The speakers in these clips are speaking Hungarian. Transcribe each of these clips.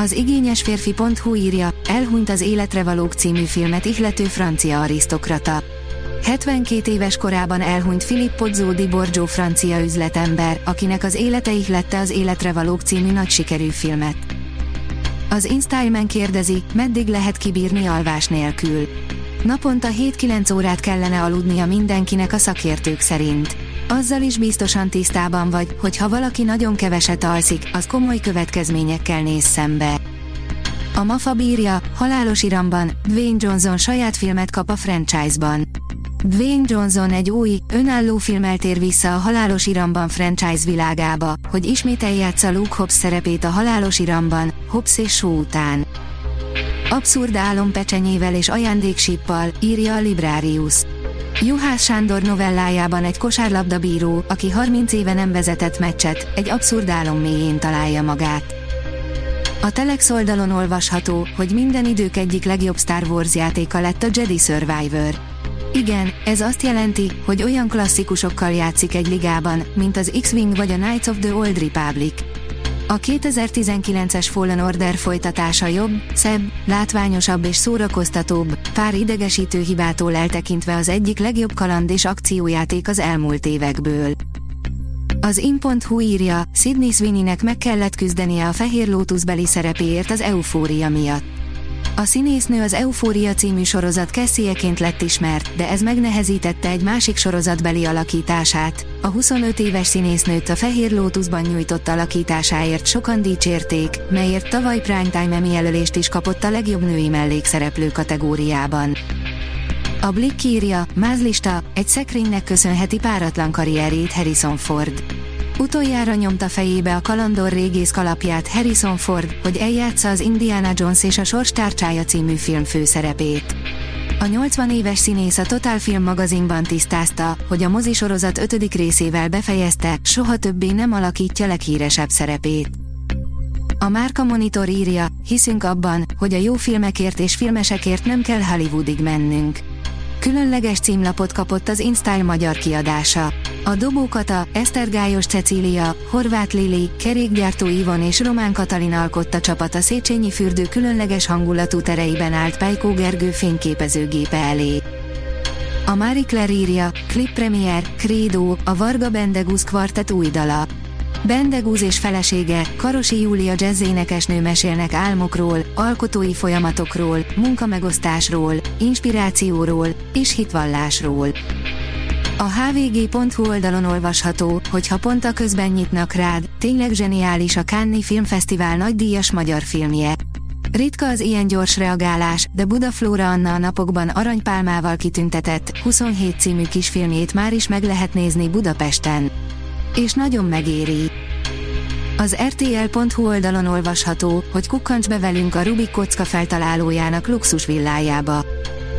Az igényes férfi.hu írja, elhunyt az Életre valók című filmet ihlető francia arisztokrata. 72 éves korában elhunyt Filippo Zodi Borgio francia üzletember, akinek az élete ihlette az Életre valók című nagy sikerű filmet. Az InStyleman kérdezi, meddig lehet kibírni alvás nélkül. Naponta 7-9 órát kellene aludnia mindenkinek a szakértők szerint. Azzal is biztosan tisztában vagy, hogy ha valaki nagyon keveset alszik, az komoly következményekkel néz szembe. A MAFA bírja, halálos iramban, Dwayne Johnson saját filmet kap a franchise-ban. Dwayne Johnson egy új, önálló filmmel tér vissza a Halálos Iramban franchise világába, hogy ismét eljátsza Luke Hobbs szerepét a Halálos Iramban, Hobbs és Shaw után. Abszurd álom pecsenyével és ajándéksippal, írja a Librarius. Juhász Sándor novellájában egy kosárlabdabíró, aki 30 éve nem vezetett meccset, egy abszurd álom mélyén találja magát. A Telex oldalon olvasható, hogy minden idők egyik legjobb Star Wars játéka lett a Jedi Survivor. Igen, ez azt jelenti, hogy olyan klasszikusokkal játszik egy ligában, mint az X-Wing vagy a Knights of the Old Republic. A 2019-es Fallen Order folytatása jobb, szebb, látványosabb és szórakoztatóbb, pár idegesítő hibától eltekintve az egyik legjobb kaland és akciójáték az elmúlt évekből. Az in.hu írja, Sydney Sweeney-nek meg kellett küzdenie a Fehér Lótuszbeli szerepéért az eufória miatt. A színésznő az Eufória című sorozat Cassieként lett ismert, de ez megnehezítette egy másik sorozatbeli alakítását. A 25 éves színésznőt a Fehér Lótuszban nyújtott alakításáért sokan dicsérték, melyért tavaly Primetime Emmy jelölést is kapott a legjobb női mellékszereplő kategóriában. A Blick írja, mázlista, egy szekrénynek köszönheti páratlan karrierjét Harrison Ford. Utoljára nyomta fejébe a kalandor régész kalapját Harrison Ford, hogy eljátsza az Indiana Jones és a Sors című film főszerepét. A 80 éves színész a Total Film magazinban tisztázta, hogy a mozisorozat ötödik részével befejezte, soha többé nem alakítja leghíresebb szerepét. A Márka Monitor írja, hiszünk abban, hogy a jó filmekért és filmesekért nem kell Hollywoodig mennünk. Különleges címlapot kapott az InStyle magyar kiadása. A Dobókata, Esztergályos Cecília, Horváth Lili, Kerékgyártó Ivon és Román Katalin alkotta csapat a Széchenyi fürdő különleges hangulatú tereiben állt Pejkó Gergő fényképezőgépe elé. A Marie Claire írja, Clip Premier, Credo, a Varga Bendegúz kvartett új dala. Bendegúz és felesége, Karosi Júlia jazzénekesnő mesélnek álmokról, alkotói folyamatokról, munkamegosztásról, inspirációról és hitvallásról. A hvg.hu oldalon olvasható, hogy ha pont a közben nyitnak rád, tényleg zseniális a Cannes Filmfesztivál nagydíjas magyar filmje. Ritka az ilyen gyors reagálás, de Buda Flóra Anna a napokban aranypálmával kitüntetett, 27 című kisfilmjét már is meg lehet nézni Budapesten. És nagyon megéri. Az rtl.hu oldalon olvasható, hogy kukkancs be velünk a Rubik kocka feltalálójának luxus villájába.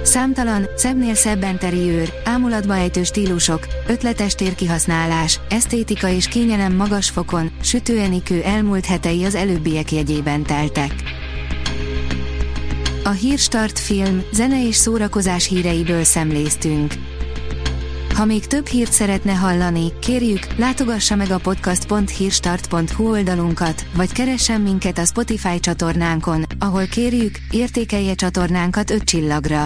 Számtalan, szebbnél szebb interiőr, ámulatba ejtő stílusok, ötletes térkihasználás, esztétika és kényelem magas fokon, sütőenikő elmúlt hetei az előbbiek jegyében teltek. A Hírstart film, zene és szórakozás híreiből szemléztünk. Ha még több hírt szeretne hallani, kérjük, látogassa meg a podcast.hírstart.hu oldalunkat, vagy keressen minket a Spotify csatornánkon, ahol kérjük, értékelje csatornánkat 5 csillagra.